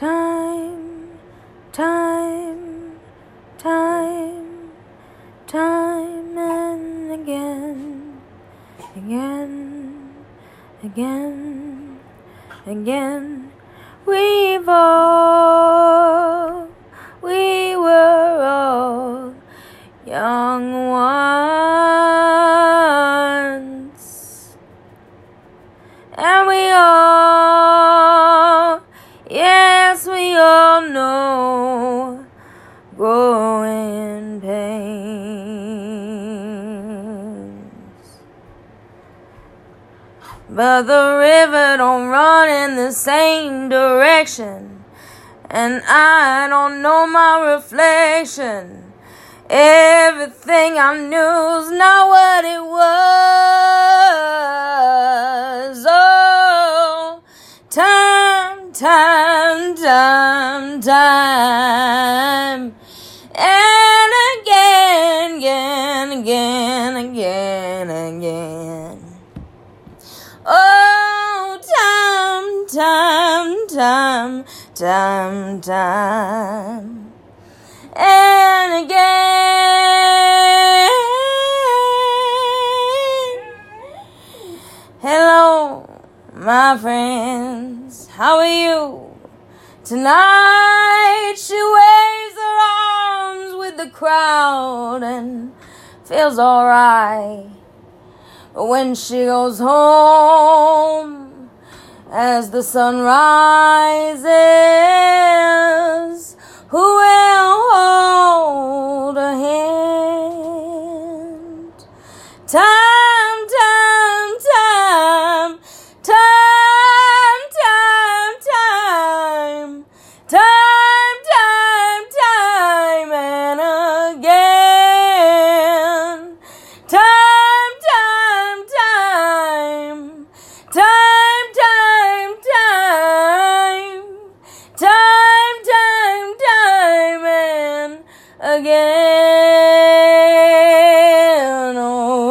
time, time, time, time and again, again, again, again. We've all, we were all young once, But the river don't run in the same direction, and I don't know my reflection. Everything I knew's not what it was. Time, time, time, time. And again. Hello, my friends. How are you? Tonight she waves her arms with the crowd and feels alright. But when she goes home, as the sun rises, again. Oh,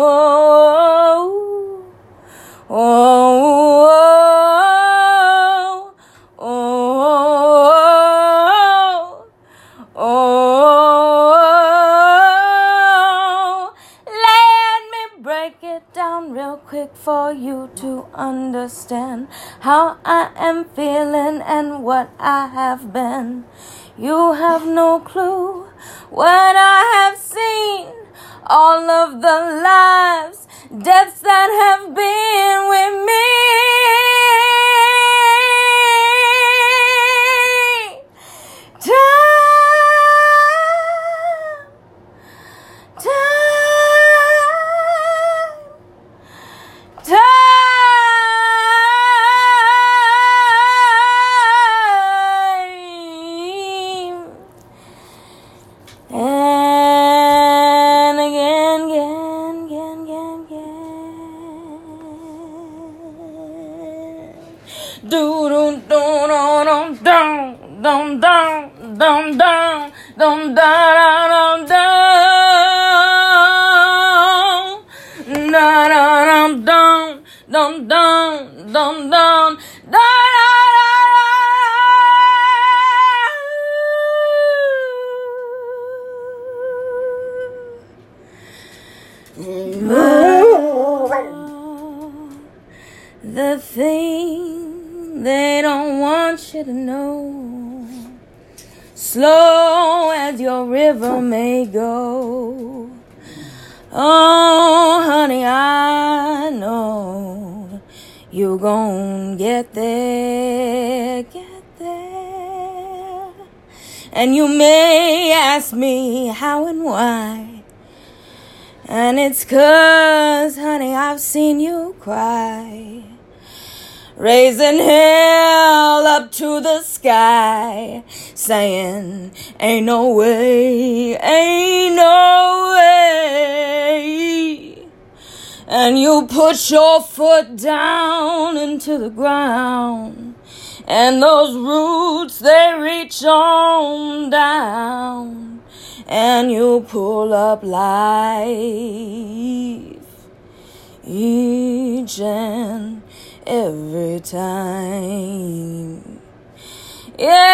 oh, oh, oh, oh. oh, oh, Let me break it down real quick for you to understand how I am feeling and what I have been. You have no clue what I have seen. All of the lives, deaths that have Do do do do do dum dum dum dum dum da dum dum da da dum dum dum dum dum dum da da the thing they don't want you to know. Slow as your river may go. Oh, honey, I know you gon' get there, get there. And you may ask me how and why. And it's cause, honey, I've seen you cry. Raising hell up to the sky, saying, Ain't no way, ain't no way. And you put your foot down into the ground, and those roots they reach on down and you pull up life each and every time. Yeah.